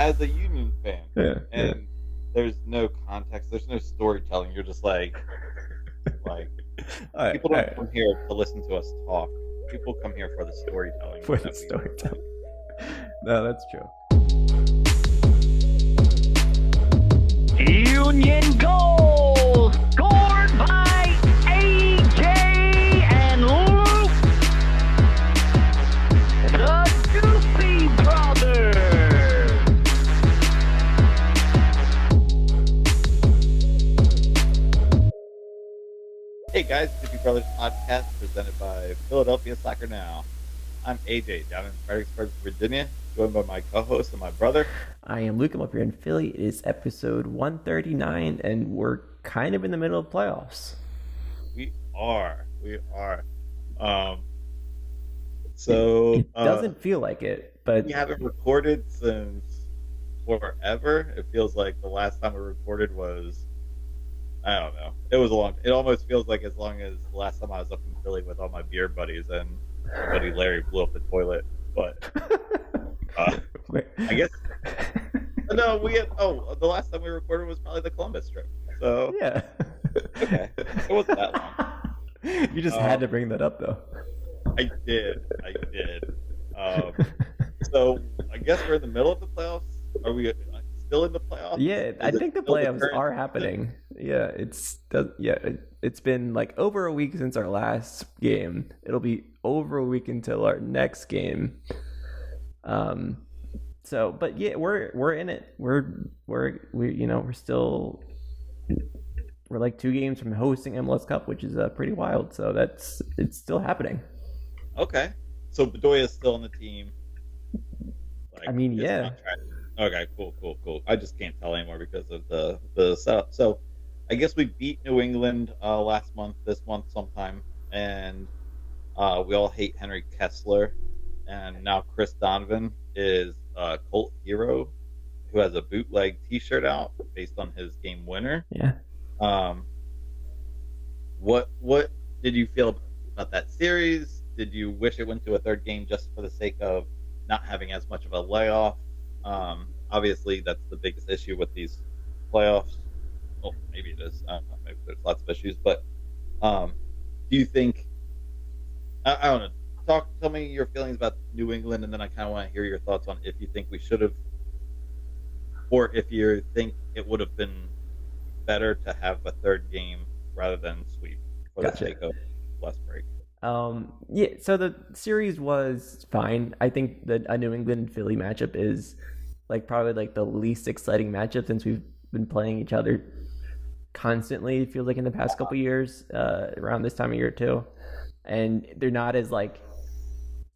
as a Union fan, Yeah, and yeah. there's no context, there's no storytelling. You're just like, like All right, people don't right. come here to listen to us talk. People come here for the storytelling. for the storytelling. No, that's true. Union goal Hey guys, Tippy Brothers podcast presented by Philadelphia Soccer Now. I'm AJ down in Fredericksburg, Virginia, joined by my co-host and my brother. I am Luke. I'm up here in Philly. It is episode 139, and we're kind of in the middle of playoffs. We are, we are. Um, so It uh, doesn't feel like it, but we haven't recorded since forever. It feels like the last time we recorded was, I don't know. It was a long. It almost feels like as long as the last time I was up in Philly with all my beer buddies and my buddy Larry blew up the toilet. But uh, I guess no, we had. Oh, the last time we recorded was probably the Columbus trip. So yeah. Okay. It wasn't that long. You just Um, had to bring that up, though. I did. I did. Um, so I guess we're in the middle of the playoffs. Are we uh, still in the playoffs? Yeah, I Is it think the playoffs current- are happening. Yeah, it's yeah, it, it's been like over a week since our last game. It'll be over a week until our next game. Um so but yeah, we're we're in it. We're we're we you know, we're still we're like two games from hosting MLS Cup, which is uh, pretty wild. So that's it's still happening. Okay. So Bedoya is still on the team. Like, I mean, yeah. Okay, cool, cool, cool. I just can't tell anymore because of the the setup. So, I guess we beat New England uh, last month, this month sometime, and uh, we all hate Henry Kessler, and now Chris Donovan is a cult hero who has a bootleg T-shirt out based on his game winner. Yeah. Um, what what did you feel about that series? Did you wish it went to a third game just for the sake of not having as much of a layoff? Um, obviously, that's the biggest issue with these playoffs. Well, maybe it is. I don't know. Maybe there's lots of issues, but um, do you think? I, I don't know. Talk. Tell me your feelings about New England, and then I kind of want to hear your thoughts on if you think we should have, or if you think it would have been better to have a third game rather than sweep for Gotcha. the sake of less break. Um, yeah, so the series was fine. I think that a New England Philly matchup is like probably like the least exciting matchup since we've been playing each other constantly. It feels like in the past couple years, uh, around this time of year too, and they're not as like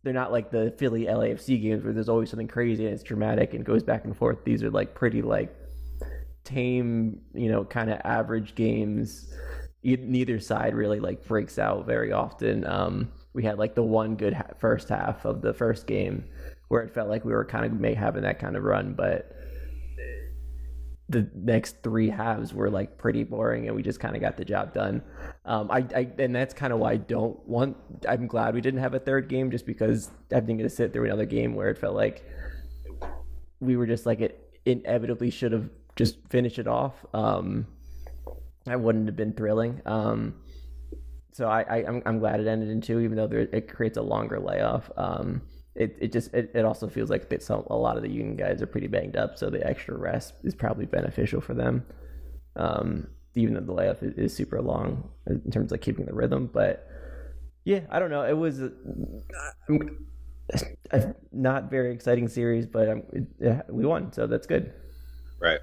they're not like the Philly LAFC games where there's always something crazy and it's dramatic and goes back and forth. These are like pretty like tame, you know, kind of average games. Neither side really like breaks out very often. Um, we had like the one good ha- first half of the first game where it felt like we were kind of may having that kind of run, but the next three halves were like pretty boring and we just kind of got the job done. Um, I, I and that's kind of why I don't want. I'm glad we didn't have a third game just because I didn't get to sit through another game where it felt like we were just like it inevitably should have just finished it off. Um, that wouldn't have been thrilling. Um, so I, I I'm, I'm glad it ended in two, even though there, it creates a longer layoff. Um, it, it just it, it also feels like that some a lot of the union guys are pretty banged up, so the extra rest is probably beneficial for them. Um, even though the layoff is, is super long in terms of keeping the rhythm, but yeah, I don't know. It was uh, a not very exciting series, but it, yeah, we won, so that's good. Right.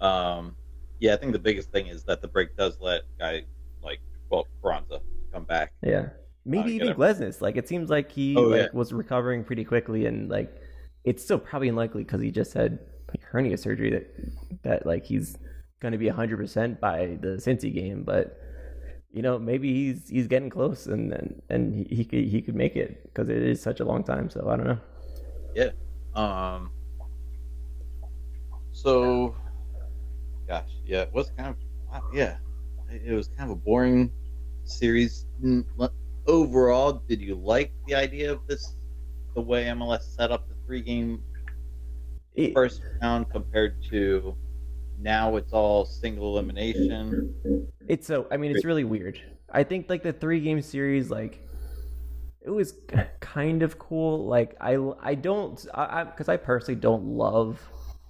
Um, yeah, I think the biggest thing is that the break does let guy like well Carranza come back. Yeah. Maybe even Glesnes. Like it seems like he Oh, like yeah. was recovering pretty quickly, and like it's still probably unlikely because he just had like, hernia surgery that that like he's going to be hundred percent by the Cincy game. But you know, maybe he's he's getting close, and and, and he, he could he could make it because it is such a long time. So I don't know. Yeah. Um. So, gosh, yeah, it was kind of yeah, it it was kind of a boring series. Overall, did you like the idea of this, the way MLS set up the three game first round compared to now it's all single elimination. It's so I mean it's really weird. I think like the three game series like it was kind of cool. Like I I don't I because I, personally don't love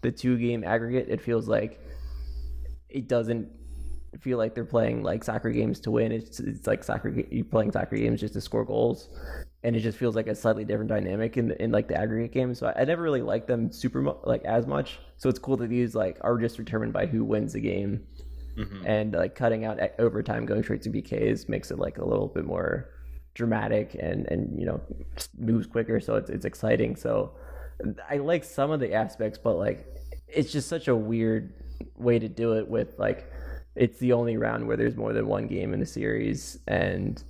the two game aggregate. It feels like it doesn't feel like they're playing like soccer games to win. It's it's like soccer you playing soccer games just to score goals, and it just feels like a slightly different dynamic in the, in like the aggregate game. So I, I never really liked them super mu- like as much. So it's cool that these like are just determined by who wins the game Mhm. and like cutting out overtime going straight to PKs makes it like a little bit more dramatic and and you know moves quicker so it's it's exciting so I like some of the aspects but like it's just such a weird way to do it with like it's the only round where there's more than one game in the series and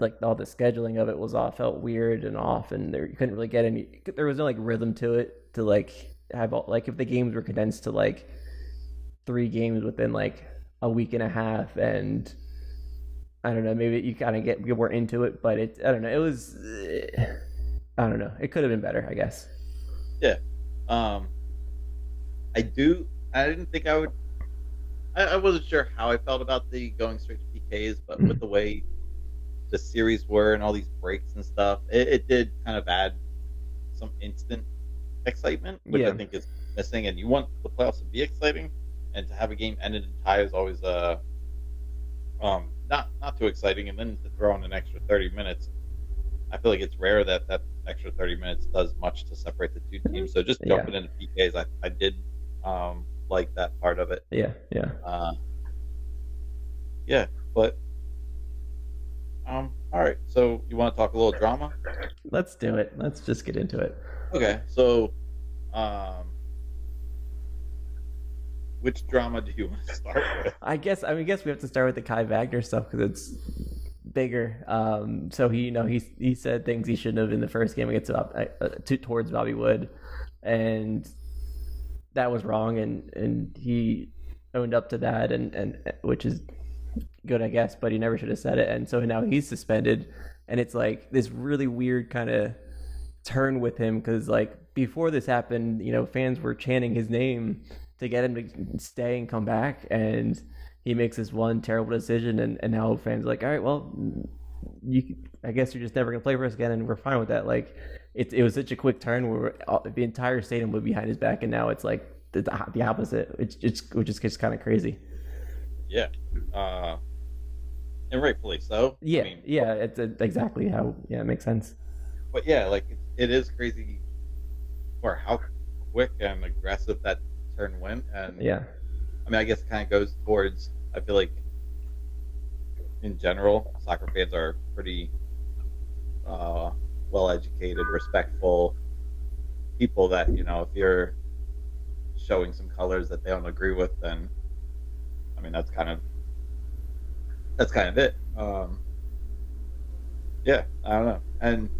like all the scheduling of it was off felt weird and off and there you couldn't really get any there was no like rhythm to it to like have all, like if the games were condensed to like three games within like a week and a half and I don't know maybe you kind of get get more into it but it I don't know it was I don't know it could have been better I guess yeah Um, I do. I didn't think I would. I, I wasn't sure how I felt about the going straight to PKs, but with the way the series were and all these breaks and stuff, it, it did kind of add some instant excitement, which Yeah. I think is missing. And you want the playoffs to be exciting, and to have a game ended in tie is always uh, um, not not too exciting. And then to throw in an extra thirty minutes, I feel like it's rare that that extra 30 minutes does much to separate the two teams. So just Yeah. jumping into PKs, I, I did um, like that part of it. yeah yeah Uh, yeah, but um, all right. So you want to talk a little drama? let's do it let's just get into it Okay. So, um, which drama do you want to start with? I guess I mean, I guess we have to start with the Kai Wagner stuff because it's bigger. Um, so he, you know, he he said things he shouldn't have in the first game against uh, to, towards Bobby Wood, and that was wrong, and and he owned up to that, and and which is good, I guess. But he never should have said it, and so now he's suspended, and it's like this really weird kind of turn with him because like before this happened, you know, fans were chanting his name to get him to stay and come back, and he makes this one terrible decision, and, and now fans are like, all right, well, you, I guess you're just never gonna play for us again, and we're fine with that. Like, it it was such a quick turn where all, the entire stadium would be behind his back, and now it's like the, the opposite. It's it's which is just kind of crazy. Yeah. Uh, and rightfully so. Yeah, I mean, yeah, it's uh exactly how. Yeah, it makes sense. but yeah, like it, it is crazy for how quick and aggressive that turn went. And Yeah, I mean, I guess it kind of goes towards. I feel like, in general, soccer fans are pretty uh, well-educated, respectful people. That you know, if you're showing some colors that they don't agree with, then I mean, that's kind of that's kind of it. Um, yeah, I don't know. And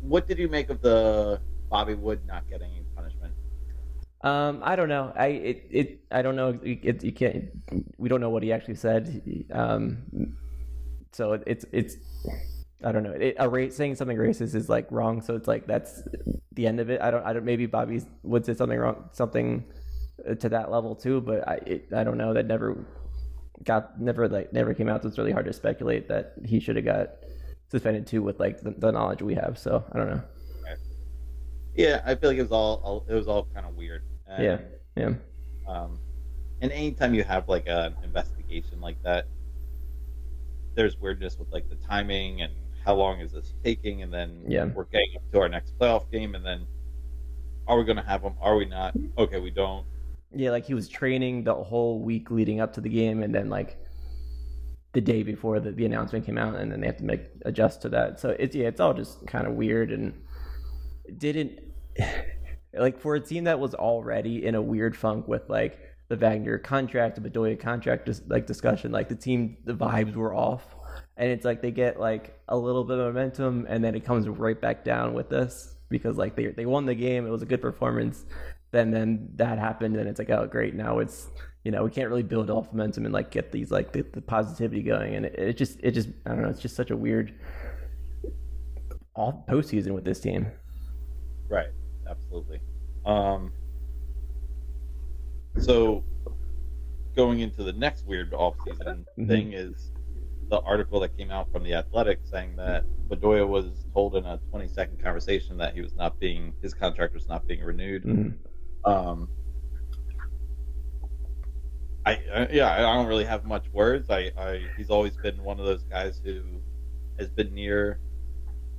what did you make of the Bobby Wood not getting any punishment? Um, I don't know. I it, it I don't know. It, you can't. We don't know what he actually said. Um, so it, it's it's. I don't know. It, a race saying something racist is like wrong. So it's like that's the end of it. I don't. I don't. Maybe Bobby would say something wrong, something uh, to that level too. But I it, I don't know. That never got never like never came out. So it's really hard to speculate that he should have got suspended too with like the, the knowledge we have. So I don't know. Yeah, I feel like it was all, all it was all kind of weird. And, Yeah. Yeah. Um, and anytime you have like an investigation like that, there's weirdness with like the timing and how long is this taking, and then Yeah. we're getting up to our next playoff game, and then are we going to have them? Are we not? Okay, we don't. Yeah, like he was training the whole week leading up to the game, and then like the day before the, the announcement came out, and then they have to make adjust to that. So it's yeah, it's all just kind of weird, and didn't like for a team that was already in a weird funk with like the Wagner contract, the Bedoya contract, just like discussion, like the team, the vibes were off, and it's like they get like a little bit of momentum, and then it comes right back down with this because like they they won the game, it was a good performance, then then that happened and it's like oh great now it's you know we can't really build off momentum and like get these like the, the positivity going and it, it just it just i don't know it's just such a weird all postseason with this team Right. absolutely. Um, so going into the next weird off-season Mhm. thing is the article that came out from the Athletic saying that Bedoya was told in a 20-second conversation that he was not being his contract was not being renewed. Mhm. Um, I, I yeah, I don't really have much words. I, I he's always been one of those guys who has been near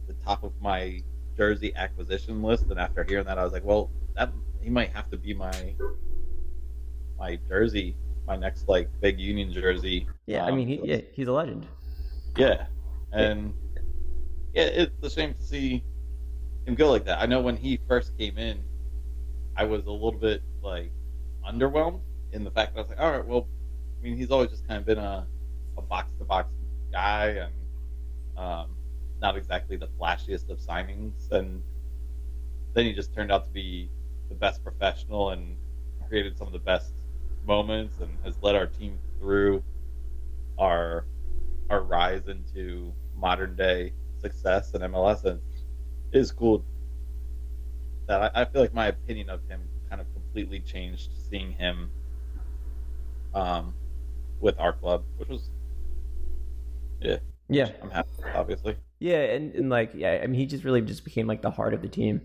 the top of my jersey acquisition list, and after hearing that, I was like, well, that he might have to be my my jersey, my next like big Union jersey. Yeah, I Um, mean, he, yeah, he's a legend. yeah, and yeah, it's a shame to see him go like that. I know when he first came in, I was a little bit like underwhelmed in the fact that I was like, all right, well, I mean, he's always just kind of been a a box to box guy and um, not exactly the flashiest of signings, and then he just turned out to be the best professional and created some of the best moments and has led our team through our our rise into modern day success in MLS, and it is cool that I, I feel like my opinion of him kind of completely changed seeing him um, with our club, which was Yeah, yeah, I'm happy, obviously. yeah, and, and like yeah, I mean, he just really just became like the heart of the team.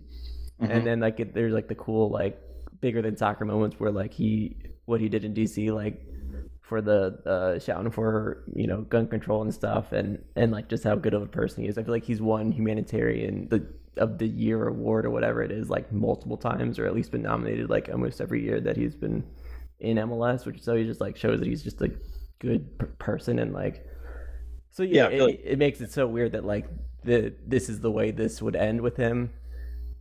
Mm-hmm. and then like it, there's like the cool like bigger than soccer moments where like he what he did in DC like for the uh shouting for you know gun control and stuff and and like just how good of a person he is. I feel like he's won humanitarian the of the year award or whatever it is like multiple times or at least been nominated like almost every year that he's been in MLS, which so he just like shows that he's just a good p- person and like so Yeah, yeah, it, like- it makes it so weird that like the this is the way this would end with him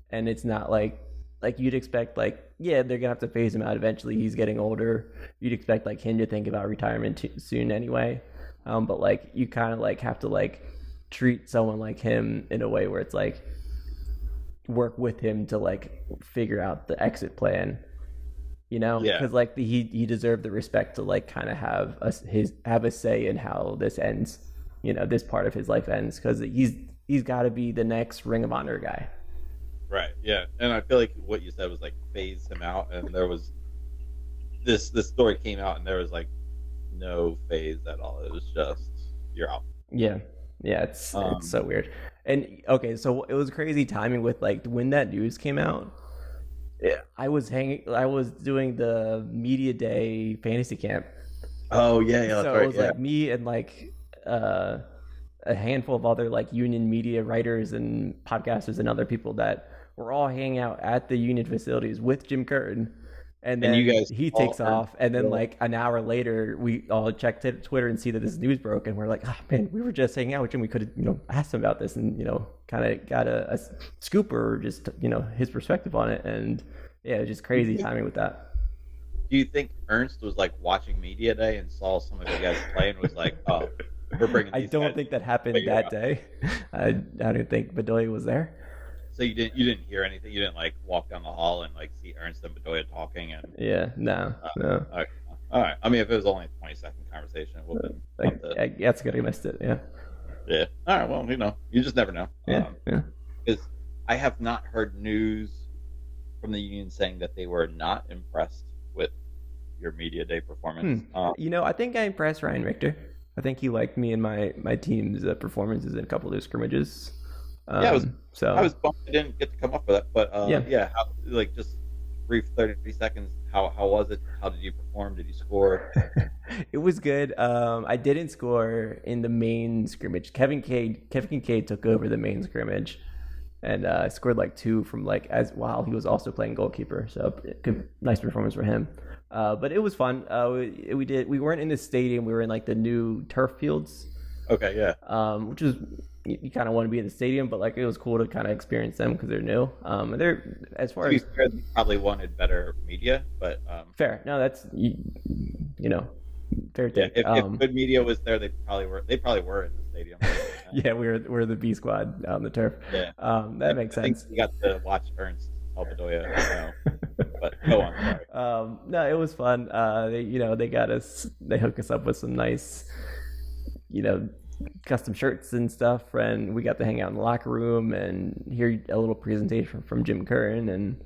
and it's not like like you'd expect like yeah they're gonna have to phase him out eventually. He's getting older. You'd expect like him to think about retirement too, soon anyway. Um but like you kind of like have to like treat someone like him in a way where it's like work with him to like figure out the exit plan you know? Yeah. because like the, he he deserved the respect to like kind of have a, his have a say in how this ends you know this part of his life ends. Because he's he's got to be the next ring of honor guy Right. Yeah. And I feel like what you said was like phase him out, and there was this this story came out, and there was like no phase at all. It was just you're out. Yeah, yeah, it's Um, it's so weird. And okay, so it was crazy timing with like when that news came out. yeah, I was hanging, I was doing the media day fantasy camp. Oh yeah, yeah, so right. it was yeah. like me and like uh, a handful of other like union media writers and podcasters and other people that were all hanging out at the union facilities with Jim Curtin. And And then you guys he takes off, and then like an hour later, we all check t- Twitter and see that this news broke, and we're like, "Oh man, we were just hanging out with Jim. We could have, you know, asked him about this, and you know, kind of got a, a scoop or just you know his perspective on it." And yeah, it was just crazy timing with that. Do you think Ernst was like watching media day and saw some of you guys play and was like, "Oh, we're bringing"? I don't think that happened that day. I, I don't think Bedoya was there. So you didn't you didn't hear anything. You didn't like walk down the hall and like see Ernst and Bedoya talking and. Yeah, no, no. All right. All right. I mean, if it was only a twenty second conversation, it would have I, been. I, that's good. I missed it. Yeah, Yeah. All right. Well, you know, you just never know. yeah, Um, yeah. because I have not heard news from the union saying that they were not impressed with your media day performance. Hmm. Um, You know, I think I impressed Ryan Richter. I think he liked me and my my team's uh, performances in a couple of those scrimmages. Um, Yeah, I was- so I was bummed I didn't get to come up with that, but uh, Yeah. yeah, how, like just brief thirty seconds. How how was it? How did you perform? Did you score? it was good. Um, I didn't score in the main scrimmage. Kevin Cade, Kevin Kincaid took over the main scrimmage, and uh, scored like two from like as while he was also playing goalkeeper. So good, nice performance for him. Uh, but it was fun. Uh, we, we did. We weren't in the stadium. We were in like the new turf fields, Okay, yeah, um, which was you, you kind of want to be in the stadium, but like it was cool to kind of experience them because they're new. Um, and they're as far as fair, they probably wanted better media, but um, fair. No, that's you, you know fair yeah, take. if, um, if good media was there, they probably were. They probably were in the stadium. yeah, we were we're the B squad on the turf. Yeah. Um, that makes I sense. you got to watch Ernst tell Bedoya. You but go on. Sorry. Um, no, it was fun. Uh, they, you know, they got us, they hooked us up with some nice, you know, custom shirts and stuff, and we got to hang out in the locker room and hear a little presentation from Jim Curtin, and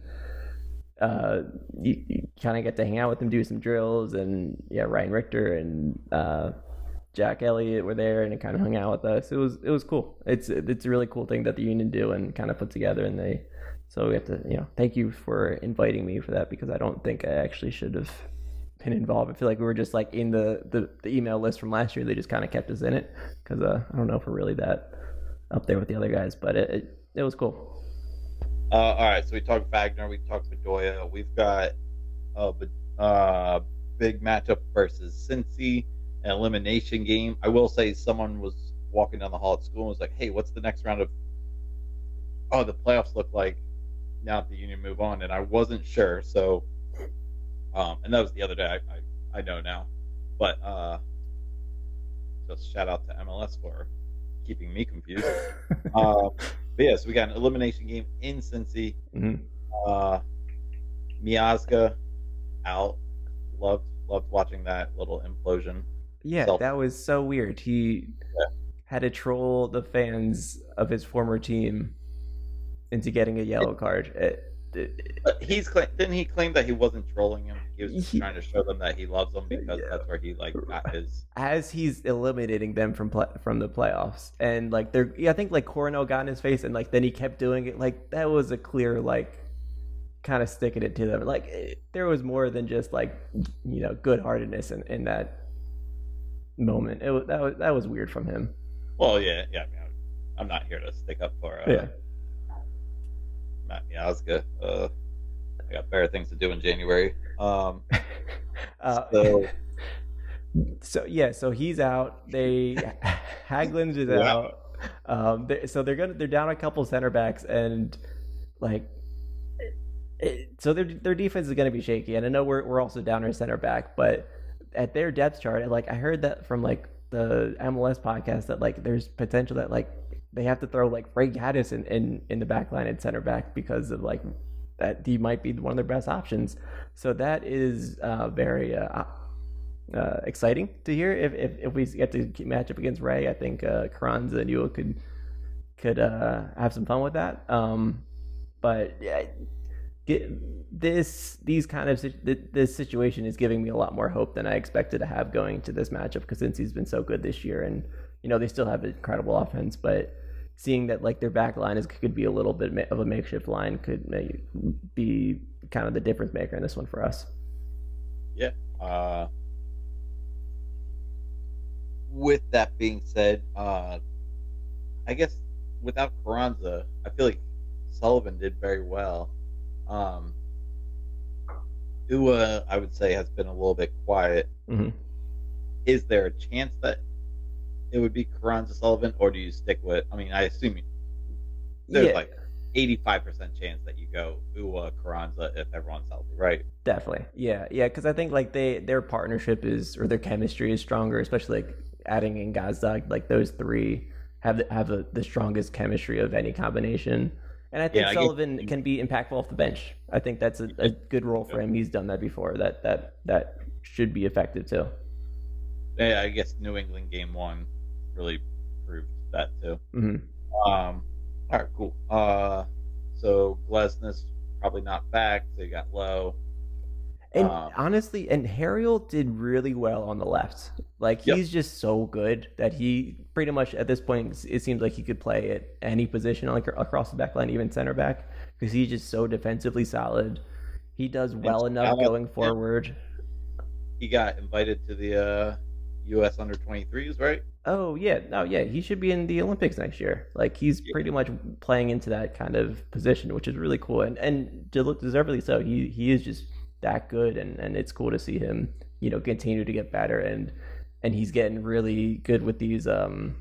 uh, you, you kind of get to hang out with him, do some drills, and yeah, Ryan Richter and uh, Jack Elliott were there, and kind of hung out with us. It was it was cool. It's it's a really cool thing that the union do and kind of put together, and they. So we have to, you know, thank you for inviting me for that because I don't think I actually should have been involved. I feel like we were just like in the the, the email list from last year. They just kind of kept us in it because uh, I don't know if we're really that up there with the other guys, but it it, it was cool. Uh, all right, so we talked Wagner, we talked Bedoya. We've got a uh, big matchup versus Cincy, an elimination game. I will say someone was walking down the hall at school and was like, "Hey, what's the next round of? Oh, the playoffs look like now that the Union move on," and I wasn't sure. So, um, and that was the other day. I I, I know now, but uh, just shout out to MLS for keeping me confused. uh, but yeah, so we got an elimination game in Cincy. Mhm. Uh, Miazga out. Loved loved watching that little implosion. Yeah, Self- that was so weird. He had to troll the fans of his former team into getting a yellow card. It, it, But he's didn't he claim that he wasn't trolling him? He was just He- trying to show them that he loves them because Yeah. that's where he like got his. as he's eliminating them from play, from the playoffs, and like they're, yeah, I think like Coronel got in his face, and like then he kept doing it. Like that was a clear like kind of sticking it to them. Like it, there was more than just like you know good heartedness in, in that moment. It was that was that was weird from him. Well, yeah, yeah. I mean, I'm not here to stick up for uh, Yeah. Matt Miazga. Uh, I got better things to do in January. Um, Uh, so so yeah, so he's out. They Hagglund is Wow. out. Um, they, so they're gonna they're down a couple center backs and like. It, so their their defense is going to be shaky, and I know we're we're also down our center back, but at their depth chart, like I heard that from like the MLS podcast that like there's potential that like they have to throw like Ray Gaddis in, in in the back line at center back because of like that he might be one of their best options. So that is uh, very uh, uh, exciting to hear. If, if if we get to match up against Ray, I think uh, Carranza and Uhre could could uh, have some fun with that. Um, but yeah, get this these kind of this situation is giving me a lot more hope than I expected to have going to this matchup because Cincy's been so good this year, and you know they still have incredible offense, but seeing that like their back line is could be a little bit of a makeshift line could maybe be kind of the difference maker in this one for us. yeah. Uh, with that being said, uh, I guess without Carranza, I feel like Sullivan did very well. Um, Uhre, I would say, has been a little bit quiet. Mhm. Is there a chance that it would be Carranza Sullivan, or do you stick with? I mean, I assume you, there's Yeah. like 85% chance that you go Uhre Carranza if everyone's healthy, right? Definitely, yeah, yeah. Because I think like they their partnership is or their chemistry is stronger, especially like adding in Gazdag. Like those three have the, have the, the strongest chemistry of any combination. And I think Yeah, I get- Sullivan can be impactful off the bench. I think that's a, a good role for him. He's done that before. That that that should be effective too. Yeah, I guess New England game one really proved that too. hmm Um, all right, cool. Uh, so Glesnes probably not back. So you got Low. And Um, honestly, and Harriel did really well on the left. Like Yep. he's just so good that he pretty much at this point it seems like he could play at any position like across the back line, even center back, because he's just so defensively solid. He does well enough going forward. He got invited to the uh, U.S. under 23s, right? Oh yeah, no, yeah, he should be in the Olympics next year. Like he's Yeah. pretty much playing into that kind of position, which is really cool, and and deservedly so. He he is just that good, and and it's cool to see him, you know, continue to get better, and and he's getting really good with these, um,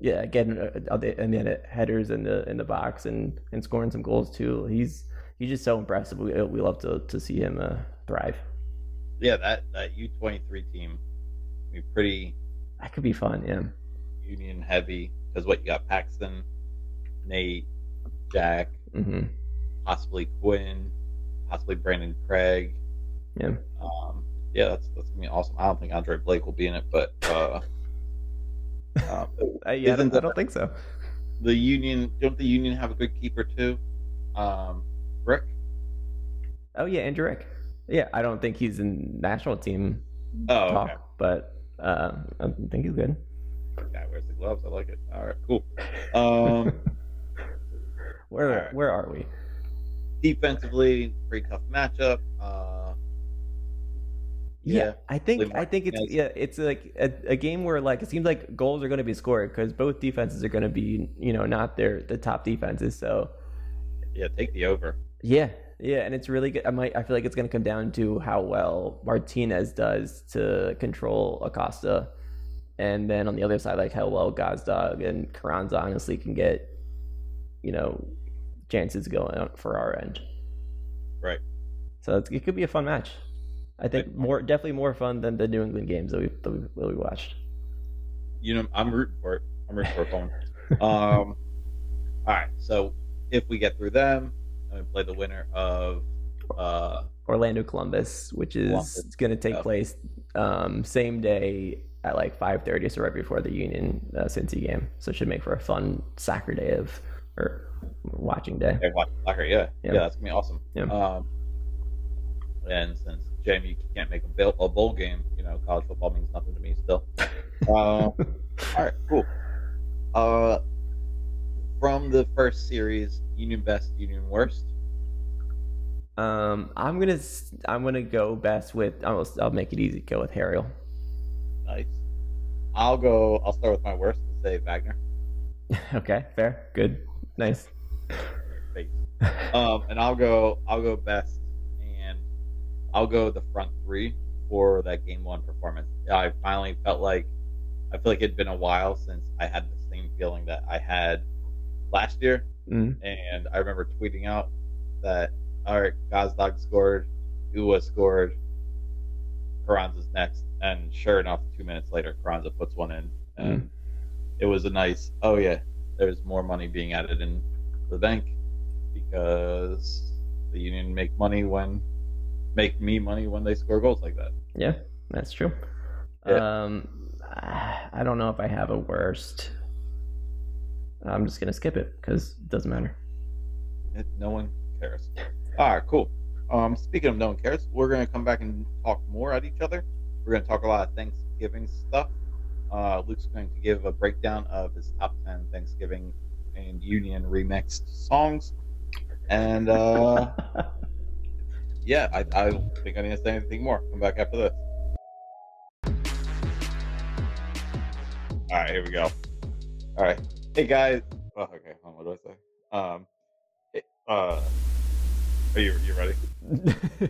yeah, getting uh, the- and then headers in the in the box and and scoring some goals too. He's he's just so impressive. We we love to to see him uh, thrive. Yeah, that that U23 team, I mean, pretty That could be fun, yeah. Union heavy because what you got Paxton, Nate, Jack, hmm possibly Quinn, possibly Brandan Craig. Yeah. Um, yeah, that's that's gonna be awesome. I don't think Andre Blake will be in it, but uh, Um, Uh, yeah, I don't, I don't think so. the Union don't the Union have a good keeper too? Um, Rick. Oh yeah, Andrew Rick. Yeah, I don't think he's in national team Oh, talk, okay. but uh, I think he's good. Guy wears the gloves. I like it. All right, cool. Um, Where Alright. where are we? defensively, pretty tough matchup. Uh, Yeah, Yeah, I think I think it's yeah, it's like a, a game where like it seems like goals are going to be scored because both defenses are going to be you know not their the top defenses. So yeah, take the over. yeah, yeah, and it's really good. I might I feel like it's going to come down to how well Martinez does to control Acosta, and then on the other side like how well Gazdag and Carranza honestly can get you know chances going for our end. Right. So it's, it could be a fun match. I think more definitely more fun than the New England games that we that we, that we watched. You know, I'm rooting for it. I'm rooting for it. Um, all right. So if we get through them, and we play the winner of uh, Orlando Columbus, which is going to take Yeah. place um, same day at like 5:30, so right before the Union uh, Cincy game. So it should make for a fun soccer day of or watching day. Hey, watch soccer, yeah. Yeah. yeah, that's gonna be awesome. Yeah. Um, and since JMU can't make a, bill, a bowl game, you know, college football means nothing to me still. um, all right, cool. Uh, from the first series, Union best, Union worst. Um, I'm gonna I'm gonna go best with I'll, I'll make it easy. Go with Harriel. Nice. I'll go. I'll start with my worst and say Wagner. okay, fair, good, nice. Um, and I'll go. I'll go best, and I'll go the front three for that game one performance. I finally felt like I feel like it'd been a while since I had the same feeling that I had last year, Mm. and I remember tweeting out that all right, Gazdag scored, Uhre scored, Carranza's next, and sure enough, two minutes later, Carranza puts one in, and it was a nice. Oh yeah, there's more money being added in the bank because the union make money when make me money when they score goals like that. Yeah, that's true. Yeah. Um, I don't know if I have a worst. I'm just gonna skip it because it doesn't matter. It, no one cares. All right, cool. Um, speaking of no one cares, we're gonna come back and talk more at each other. We're gonna talk a lot of Thanksgiving stuff. Uh, Luke's going to give a breakdown of his top ten Thanksgiving and Union remixed songs, and uh, yeah, I, I don't think I need to say anything more. Come back after this. All right, here we go. All right, hey guys. Oh, okay, hold on, what do I say? Um, it- uh, are you you ready?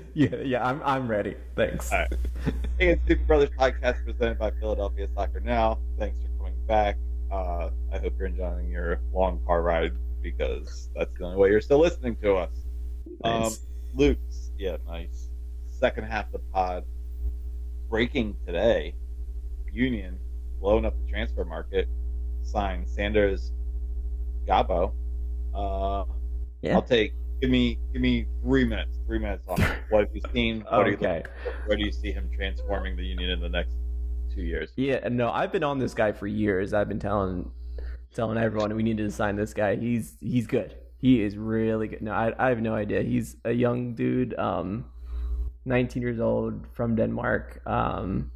yeah, yeah, I'm I'm ready. Thanks. All right. Hey, it's Super Brothers podcast presented by Philadelphia Soccer Now. Thanks for coming back. Uh, I hope you're enjoying your long car ride because that's the only way you're still listening to us. Um, Nice. Luke's, yeah, nice. Second half of the pod. Breaking today, Union blowing up the transfer market, signed Sanders Gabo. Uh, Yeah. I'll take. Give me, give me three minutes. Three minutes on it. What have you seen? What are you Okay. where do you see him transforming the union in the next two years? Yeah, no, I've been on this guy for years. I've been telling telling everyone we need to sign this guy. He's he's good. He is really good. No, I, I have no idea. He's a young dude, um, 19 years old from Denmark. Um,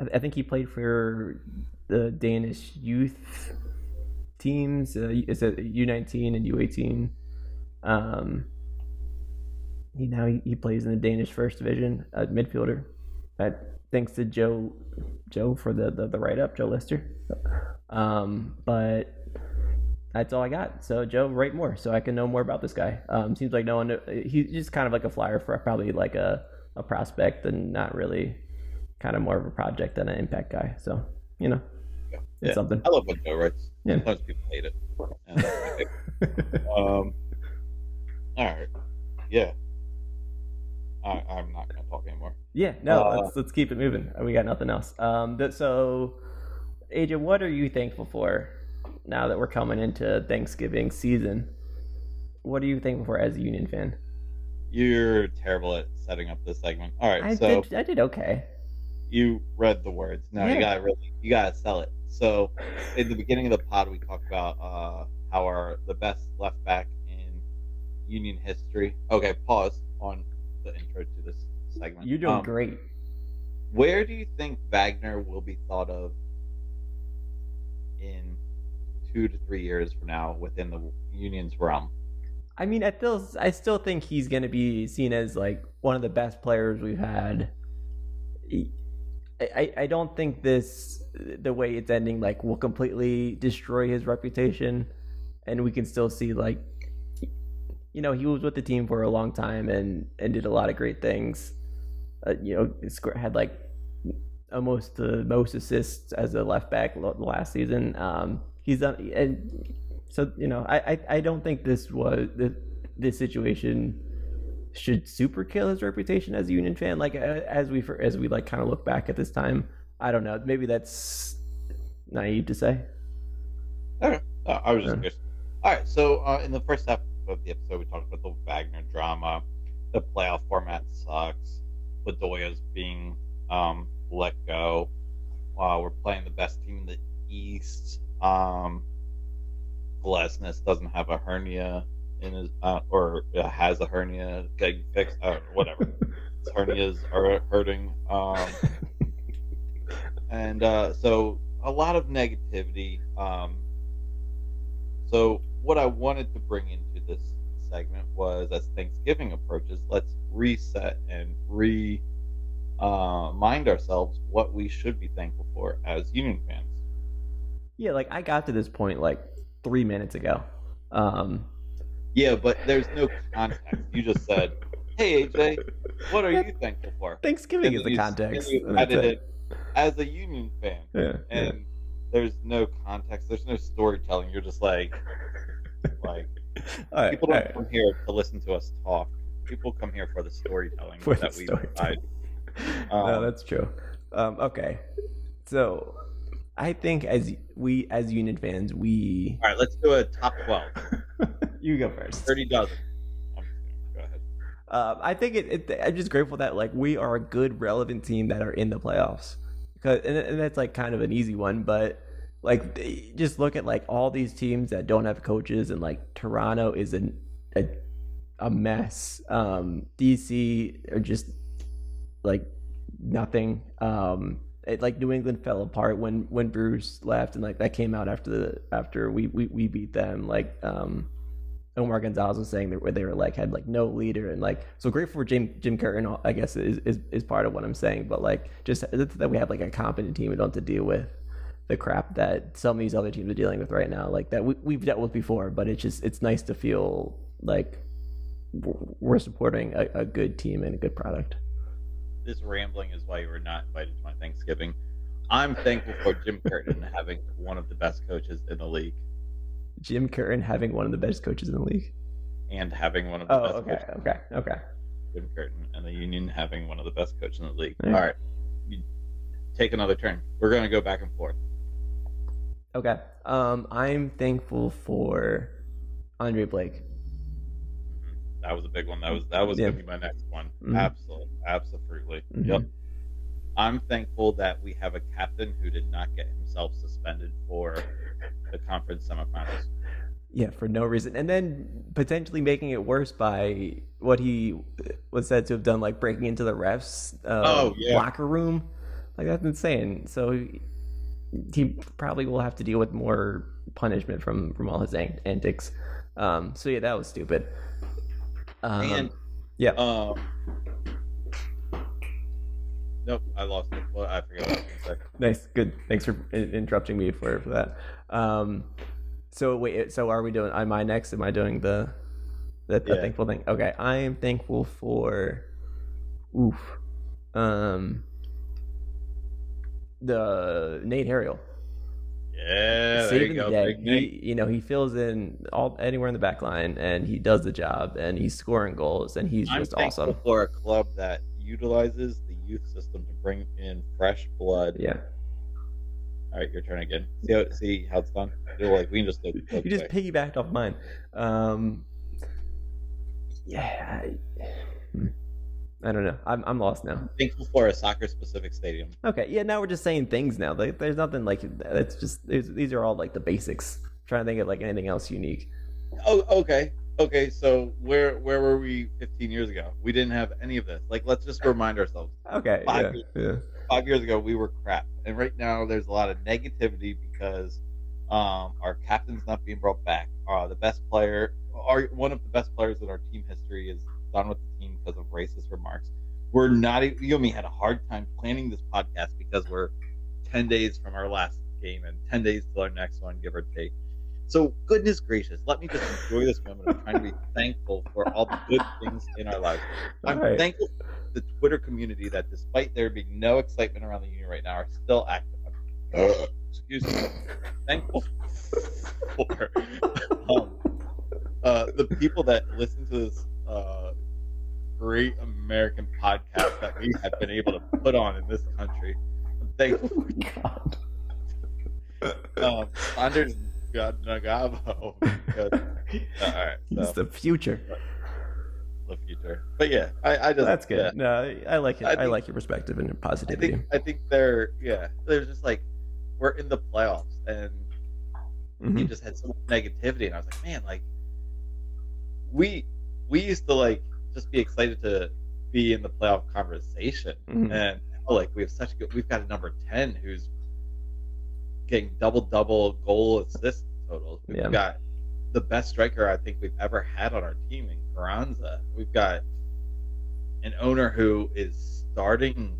I, I think he played for the Danish youth teams. Uh, it's a U19 and U18. Um, he now he, he plays in the Danish first division uh, midfielder. That thanks to Joe Joe for the the, the write up, Joe Lister. Um, but that's all I got. So Joe, write more so I can know more about this guy. Um, seems like no one. He's just kind of like a flyer for probably like a a prospect and not really kind of more of a project than an impact guy. So you know, Yeah. something. I love Joe writes. Yeah. Sometimes people hate it. Okay. um, all right. Yeah. I, I'm not going to talk anymore. Yeah, no, Uh, let's let's keep it moving. We got nothing else. Um, that, so, AJ, what are you thankful for now that we're coming into Thanksgiving season? What are you thankful for as a Union fan? You're terrible at setting up this segment. All right. I so did I did okay. you read the words. Now Yeah. you got really, you got to sell it. So, in the beginning of the pod, we talked about uh, how our the best left back in Union history. Okay, pause on the intro to this segment. You're doing Um, great. Where do you think Wagner will be thought of in two to three years from now within the Union's realm? I mean, I still, I still think he's going to be seen as like one of the best players we've had. He- I, I, don't think this, the way it's ending, like will completely destroy his reputation, and we can still see like, you know, he was with the team for a long time and and did a lot of great things. Uh, you know, had like almost the most assists as a left back last season. Um, he's done, and so you know, I I, I don't think this was this, this situation should super kill his reputation as a Union fan. Like as we as we like kind of look back at this time, I don't know. Maybe that's naive to say. Okay. Uh, I was just Yeah. curious. All right. So uh, in the first half of the episode, we talked about the Wagner drama. The playoff format sucks. Bedoya's being um, let go. Uh, we're playing the best team in the East. Um, Glesnes doesn't have a hernia in his, uh, or uh, has a hernia getting fixed. Uh, whatever. his hernias are hurting. Um, and uh, so a lot of negativity. Um, so what I wanted to bring into this segment was, as Thanksgiving approaches, let's reset and re uh, mind ourselves what we should be thankful for as Union fans. Yeah, like I got to this point like three minutes ago. Um, Yeah, but there's no context. You just said, "Hey AJ, what are you thankful for?" Thanksgiving And is the you- context. and you and that's added it. it as a Union fan. Yeah, yeah. and there's no context. There's no storytelling. You're just like, like All right, people don't right. come here to listen to us talk. People come here for the storytelling For the that we storytelling. provide. no, Um, that's true. Um, okay, so I think as we as Union fans, we All right, let's do a top twelve. you go first. Thirty dozen. I'm just kidding. Go ahead. Um, I think it, it. I'm just grateful that like we are a good, relevant team that are in the playoffs. Because and, and that's like kind of an easy one, but like they- just look at like all these teams that don't have coaches, and like Toronto is an, a a mess. Um, DC are just like nothing. Um, it, like New England fell apart when when Bruce left, and like that came out after the after we we, we beat them. Like um, Omar Gonzalez was saying that where they were like had like no leader and like so grateful for Jim Jim Curtin I guess is, is is part of what I'm saying but like just that we have like a competent team we don't have to deal with the crap that some of these other teams are dealing with right now like that we, we've dealt with before but it's just it's nice to feel like we're supporting a, a good team and a good product This rambling is why you were not invited to my Thanksgiving. I'm thankful for Jim Curtin having one of the best coaches in the league Jim Curtin having one of the best coaches in the league and having one of the oh best okay coaches, okay okay Jim Curtin, and the Union having one of the best coaches in the league. Yeah. All right, you take another turn. We're going to go back and forth. okay um I'm thankful for Andre Blake. That was a big one. That was that was Yeah. going to be my next one. Mhm. Absolutely, absolutely. Mhm. Yep. I'm thankful that we have a captain who did not get himself suspended for the conference semifinals. Yeah, for no reason. And then potentially making it worse by what he was said to have done, like breaking into the refs' uh, Oh, yeah. locker room. Like, that's insane. So he, he probably will have to deal with more punishment from, from all his antics. Um, so, yeah, that was stupid. Um, And yeah. um, nope, I lost it. Well, I forgot what I was going to say. Nice, good. Thanks for interrupting me for, for that. Um, so wait, so are we doing? Am I next? Am I doing the the, the Yeah. thankful thing? Okay, I am thankful for, oof, um, the Nate Harriel Yeah, there saving you go. the day. Big He, you know, he fills in all anywhere in the back line, and he does the job, and he's scoring goals, and he's I'm just awesome. for a club that utilizes the youth system to bring in fresh blood. Yeah, All right, your turn again. See how see how it's done. You're like we can just go. go you just quick. piggybacked off mine. Um, yeah. I, hmm. I don't know. I'm I'm lost now. Thankful for a soccer specific stadium. Okay, yeah. Now we're just saying things now. Like, there's nothing like it's just these are all like the basics. trying to think of like anything else unique. Oh, okay, okay. So where where were we 15 years ago? We didn't have any of this. Like, let's just remind ourselves. Okay, Five yeah, yeah. Five years ago, we were crap, and right now there's a lot of negativity because um, our captain's not being brought back. Uh, the best player, our one of the best players in our team history, is done with the team because of racist remarks. We're not. You and me had a hard time planning this podcast because we're 10 days from our last game and 10 days till our next one, give or take. So, goodness gracious, let me just enjoy this moment of trying to be thankful for all the good things in our lives. I'm Alright. thankful for the Twitter community that, despite there being no excitement around the union right now, are still active. Excuse me. Thankful for um, uh, the people that listen to this uh, great American podcast that we have been able to put on in this country. I'm thankful God. um, Anders Nagavo. because- uh, all right, It's so the future. the future. But yeah, I, I just That's good. yeah. No, I like it. I I, like your perspective and your I positivity. think I think they're yeah. They're just like we're in the playoffs and Mhm. you just had so much negativity and I was like, man, like we we used to like just be excited to be in the playoff conversation. Mhm. And oh, like we have such good we've got a number ten who's getting double double goal assist totals. We've Yeah. got the best striker I think we've ever had on our team in Carranza. We've got an owner who is starting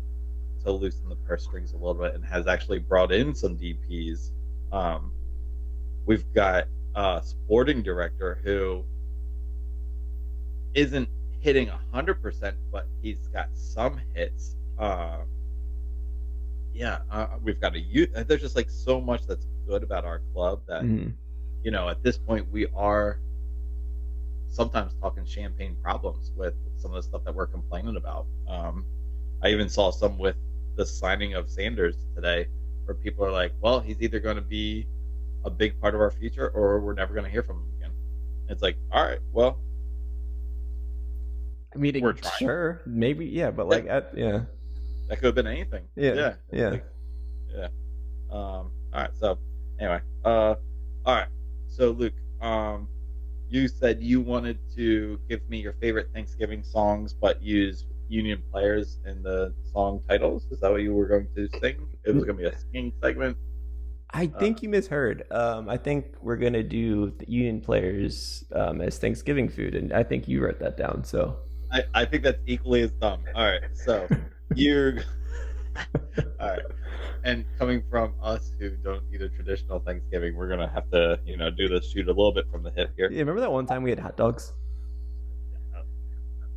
to loosen the purse strings a little bit and has actually brought in some DPs. Um, we've got a sporting director who isn't hitting 100%, but he's got some hits. Uh, yeah, uh, we've got a youth. There's just like so much that's good about our club that Mhm. you know, at this point, we are sometimes talking champagne problems with some of the stuff that we're complaining about. Um, I even saw some with the signing of Sanders today, where people are like, "Well, he's either going to be a big part of our future, or we're never going to hear from him again." It's like, all right, well, I mean, We're trying. sure, maybe, yeah, but like, uh, yeah, that could have been anything. Yeah, yeah, yeah. Like, yeah. Um. All right. So anyway, uh, all right. So Luke, um, you said you wanted to give me your favorite Thanksgiving songs, but use Union players in the song titles. Is that what you were going to sing? It was going to be a singing segment. I think you misheard. Um, I think we're gonna do the Union players um, as Thanksgiving food, and I think you wrote that down. So I, I think that's equally as dumb. All right. So you're all right. And coming from us who don't eat a traditional Thanksgiving, we're gonna have to, you know, do this shoot a little bit from the hip here. yeah, remember that one time we had hot dogs?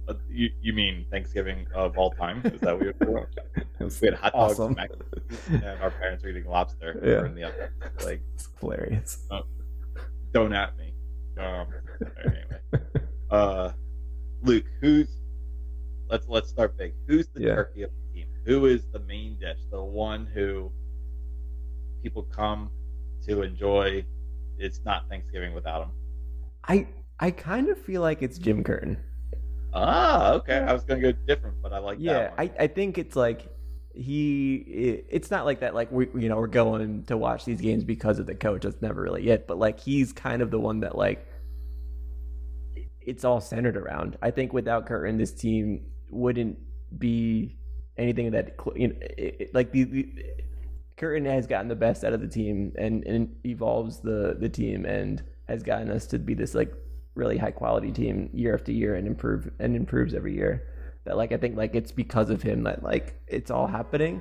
Uh, you, you mean Thanksgiving of all time? Is that what you're talking about? It was We had hot dogs awesome. and and our parents were eating lobster Yeah. in the oven. Like, It's hilarious. don't at me. Um, anyway, uh, Luke, who's let's let's start big. Who's the Yeah. turkey of the team? Who is the main dish? The one who people come to enjoy. It's not Thanksgiving without him. I I kind of feel like it's Jim Curtin. Ah, okay. I was gonna go different, but I like yeah. I, I think it's like he. It, it's not like that. Like we you know we're going to watch these games because of the coach. That's never really it. But like he's kind of the one that like it's all centered around. I think without Curtin, this team wouldn't be anything that you know, it, it- like the, the Curtin has gotten the best out of the team and, and evolves the the team and has gotten us to be this like really high quality team year after year and improve and improves every year. That like I think like it's because of him that like it's all happening,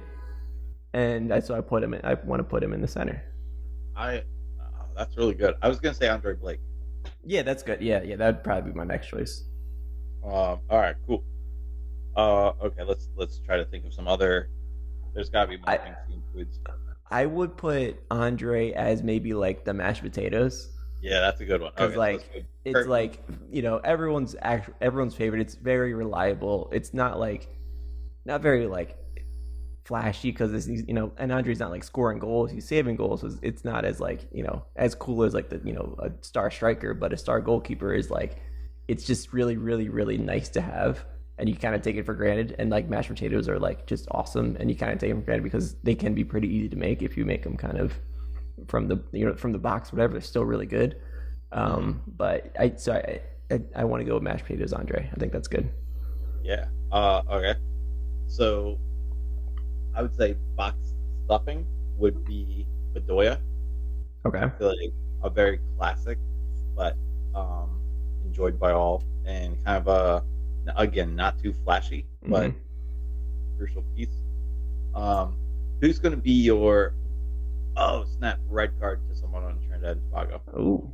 and that's why I put him. In, I want to put him in the center. I. oh, that's really good. I was gonna say Andre Blake. Yeah, that's good. Yeah, yeah, that'd probably be my next choice. Um, all right, cool. Uh, okay, let's let's try to think of some other. There's got to be more I-. I would put Andre as maybe like the mashed potatoes. Yeah, that's a good one. 'Cause, Okay, like, It's Kurt- like you know everyone's act, everyone's favorite. It's very reliable. It's not like not very like flashy because you know and Andre's not like scoring goals. He's saving goals. So It's not as like you know as cool as like the you know a star striker, but a star goalkeeper is like it's just really really really nice to have. and you kind of take it for granted. And like mashed potatoes are like just awesome, and you kind of take them for granted because they can be pretty easy to make if you make them kind of from the you know from the box, whatever. They're still really good. Um, but I so I I, I want to go with mashed potatoes, Andre. I think that's good. Yeah. Uh, okay. So I would say box stuffing would be Bedoya. Okay. I feel like a very classic, but um, enjoyed by all, and kind of a again not too flashy, but crucial piece. Um, who's going to be your oh snap red card to someone on Trinidad and Tobago? Ooh,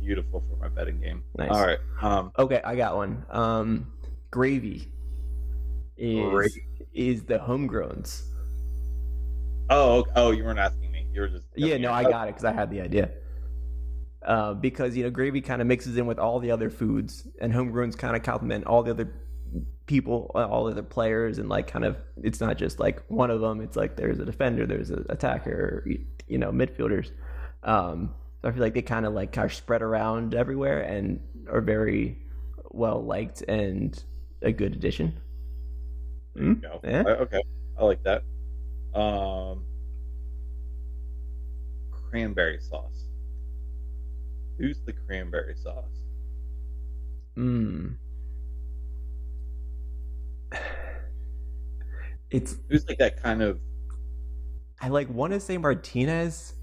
Beautiful for my betting game. nice. All right. Um, Okay, I got one. Um, gravy is Gravy. Is the homegrowns. oh, oh, you weren't asking me. You were just Yeah, no, I got it because I had the idea. Uh, because you know, gravy kind of mixes in with all the other foods, and homegrowns kind of complement all the other people, all the other players, and like kind of it's not just like one of them. It's like there's a defender, there's an attacker, you know, midfielders. Um, so I feel like they kind of like kind of spread around everywhere and are very well liked and a good addition. There you go. Yeah. I- okay, I like that. Um, cranberry sauce. Who's the cranberry sauce? Mm. It's Who's like that kind of? I like want to say Martinez.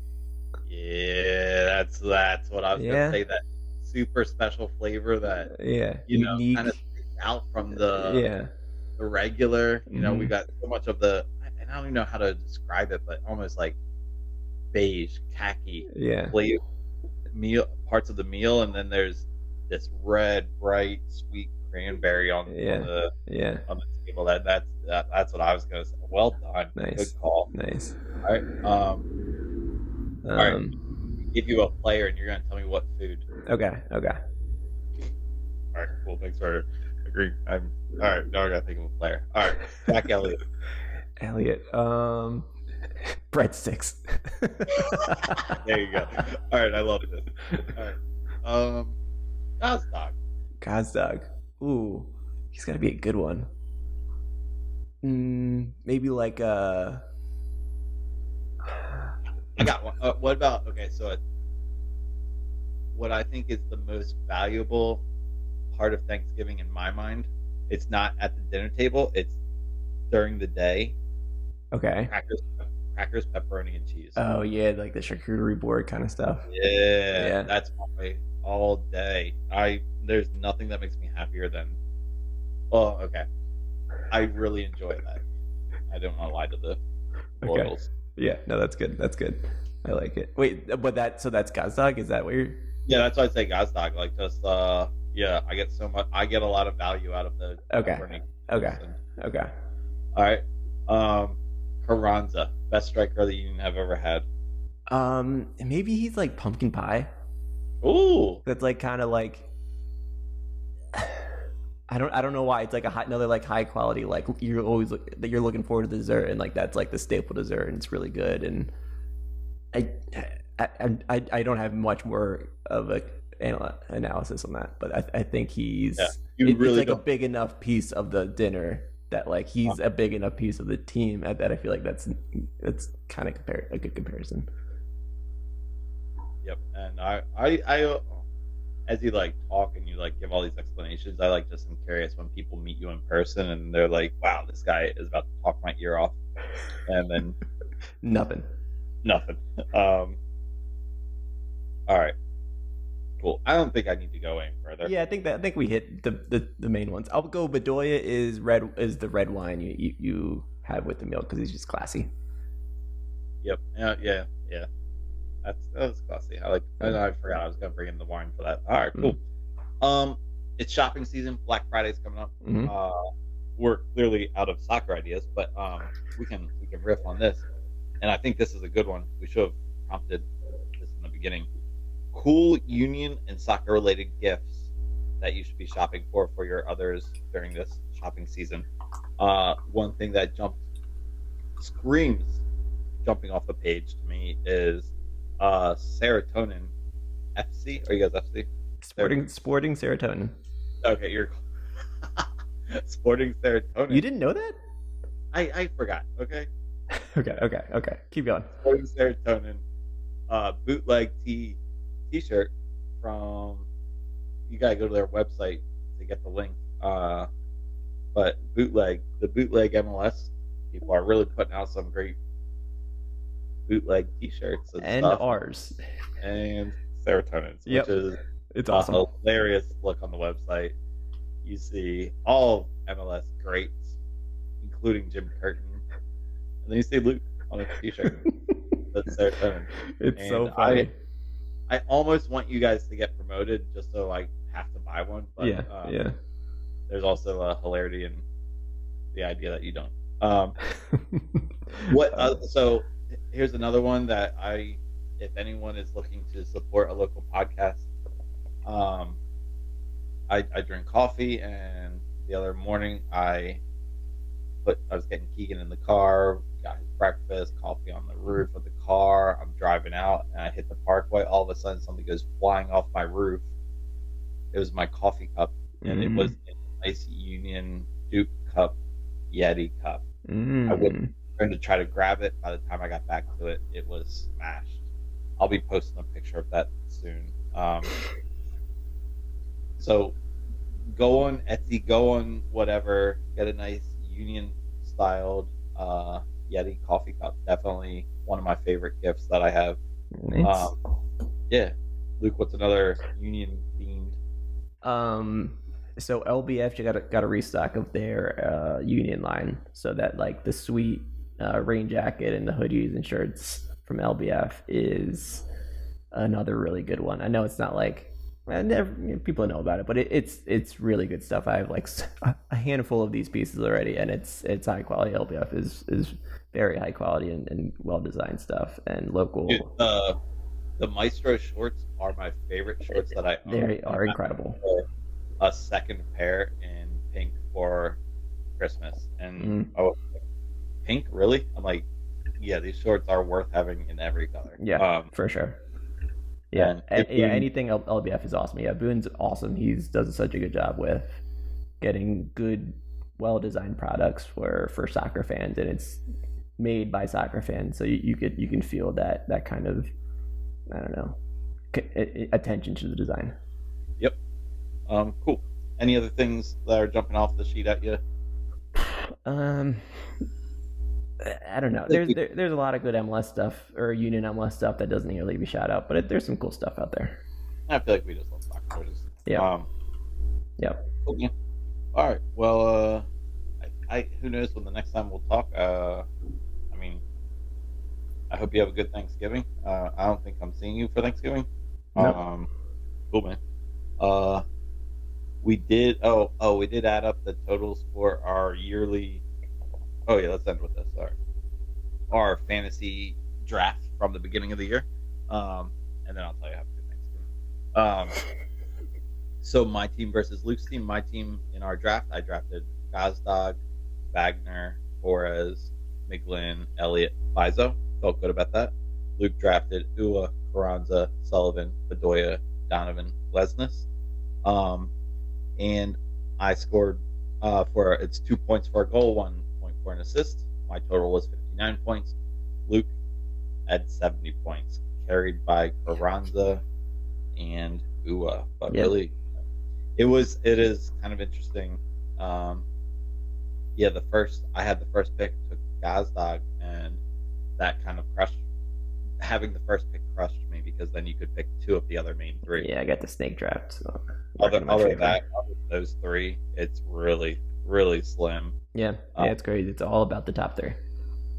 Yeah, that's that's what I was Yeah. gonna say. That super special flavor that Yeah, you know unique. kind of out from the yeah, the regular. You know, we Mhm. got so much of the, and I don't even know how to describe it, but almost like beige, khaki yeah, meal parts of the meal, and then there's this red, bright, sweet cranberry on, Yeah. on the yeah. on the table. That that's that, that's what I was gonna say. Well done, Nice. good call. Nice. All right, um, right. Um, give you a player, and you're gonna tell me what food. Okay. Okay. All right, cool. Thanks for agreeing. I'm all right. Now I gotta think of a player. All right, Jack Elliott. Elliot. Um, breadsticks. There you go. All right, I love this. All right, um, Gazdag. God's dog. Ooh, he's got to be a good one. Mm, maybe like uh I got one. Uh, what about okay? So, what I think is the most valuable part of Thanksgiving in my mind, it's not at the dinner table. It's during the day. okay. Crackers, crackers, pepperoni, and cheese. Oh yeah, like the charcuterie board kind of stuff. yeah, yeah. that's my all day. I there's nothing that makes me happier than. Well, okay, I really enjoy that. I don't want to lie to the Okay. Yeah, no, that's good. That's good. I like it. Wait, but that so that's dog. Is that what you're? Yeah, that's why I say Gazdag. Like just uh, yeah, I get so much. I get a lot of value out of the Okay. Okay. Okay. All right. Um, Carranza, best striker the Union have ever had. Um, maybe he's like pumpkin pie. Ooh, That's like kind of like. I don't. I don't know why it's like a high, another like high quality like you're always look, that you're looking forward to the dessert and like that's like the staple dessert and it's really good and I I I, I don't have much more of a anal- analysis on that but I, I think he's yeah, it, really it's like don't. a big enough piece of the dinner that like he's a big enough piece of the team at that I feel like that's that's kind of compare a good comparison. Yep. And I, I, I, uh, as you like talk and you like give all these explanations, I like just am curious when people meet you in person and they're like, "Wow, this guy is about to talk my ear off," and then Nothing. nothing. Um. All right. Cool. I don't think I need to go any further. Yeah, I think that I think we hit the, the, the main ones. I'll go. Bedoya is red is the red wine you you, you have with the meal because he's just classy. Yep. Yeah. Yeah. Yeah. That's that was classy. I like. I, I forgot I was gonna bring in the wine for that. All right. Cool. Um, it's shopping season. Black Friday's coming up. Mhm. Uh, we're clearly out of soccer ideas, but um, we can we can riff on this, and I think this is a good one. We should have prompted this in the beginning. Cool union and soccer related gifts that you should be shopping for for your others during this shopping season. Uh, one thing that jumped screams jumping off the page to me is uh, serotonin FC. Are you guys FC? Sporting sporting serotonin. Okay, you're Sporting serotonin. You didn't know that? I, I forgot. Okay. Okay, okay, okay. Keep going. Sporting serotonin. Uh, bootleg t t-shirt from. You gotta go to their website to get the link. Uh, but bootleg the bootleg MLS people are really putting out some great bootleg t-shirts and, And ours. and serotonin, Yep. which is It's a awesome. hilarious look on the website. You see all MLS greats, including Jim Curtin, and then you see Luke on a t-shirt. That's serotonin. it's so funny. I almost want you guys to get promoted just so I have to buy one. But yeah, um, yeah. there's also a hilarity in the idea that you don't. Um, what? Uh, so here's another one that I, if anyone is looking to support a local podcast, um, I, I drink coffee, and the other morning I put I was getting Keegan in the car, got his breakfast, coffee on the roof of the car. I'm driving out, and I hit the parkway. All of a sudden, something goes flying off my roof. It was my coffee cup, and it Mm. was a nice Union Duke cup, Yeti cup Mm. I going to try to grab it. By the time I got back to it, it was smashed. I'll be posting a picture of that soon. Um, so go on Etsy, go on whatever, get a nice Union styled uh, Yeti coffee cup. Definitely one of my favorite gifts that I have. Nice. Um, yeah, Luke, what's another Union themed? Um, so LBF you got a, got a restock of their uh, Union line, so that like the sweet uh, rain jacket and the hoodies and shirts from LBF is another really good one. I know it's not like I never people know about it, but it, it's it's really good stuff. I have like a handful of these pieces already, and it's it's high quality. LBF is is very high quality and, and well designed stuff and local. Dude, uh, the Maestro shorts are my favorite shorts that I own. They are incredible. a second pair in pink for Christmas. And Mhm. oh, pink, really? I'm like, yeah, these shorts are worth having in every color. Yeah, Um, for sure. Yeah, and a- if yeah. Anything L- LBF is awesome. Yeah, Boone's awesome. He's does such a good job with getting good, well designed products for for soccer fans, and it's made by soccer fans. So you, you could you can feel that that kind of I don't know c- attention to the design. Yep. Um, cool. Any other things that are jumping off the sheet at you? Um, I don't know. There's there, there's a lot of good MLS stuff or Union MLS stuff that doesn't nearly be shout out, but it, there's some cool stuff out there. I feel like we just love soccer shorts. Yeah. Um, Yep. yeah. All right. Well, uh, I, I who knows when the next time we'll talk. Uh, I mean, I hope you have a good Thanksgiving. Uh, I don't think I'm seeing you for Thanksgiving. No. Um, cool, man. Uh, we did. Oh, oh, we did add up the totals for our yearly. Oh yeah, let's end with this. Sorry, our fantasy draft from the beginning of the year, um, and then I'll tell you how good Thanksgiving. Um, so my team versus Luke's team. My team in our draft, I drafted Gazdag, Wagner, Torres, McGlynn, Elliott, Bizo. Felt good about that. Luke drafted Uhre, Carranza, Sullivan, Bedoya, Donovan, Glesnes. Um, and I scored uh, for it's two points for a goal, one for an assist. My total was 59 points. Luke had 70 points, carried by Carranza and Uhre. But Yep. really, it was it is kind of interesting. Um, yeah, the first I had the first pick took Gazdag, and that kind of crushed. Having the first pick crushed me because then you could pick two of the other main three. Yeah, I got the snake draft. So Other, working in my other than that, other those three, it's really, really slim. Yeah, yeah, it's crazy. It's all about the top three.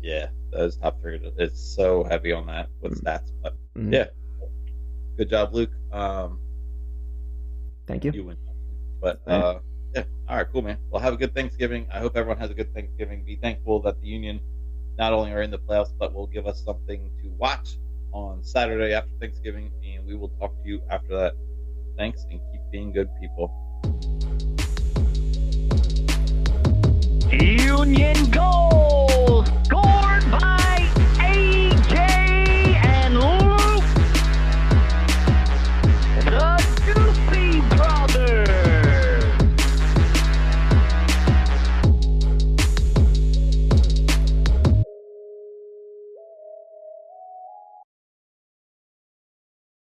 Yeah, those top three, it's so heavy on that with stats. But Mhm. Yeah. good job, Luke. Um, Thank you. you win. But All right. uh, yeah, all right, cool, man. Well, have a good Thanksgiving. I hope everyone has a good Thanksgiving. Be thankful that the Union not only are in the playoffs, but will give us something to watch on Saturday after Thanksgiving, and we will talk to you after that. Thanks, and keep being good people. Union Gold.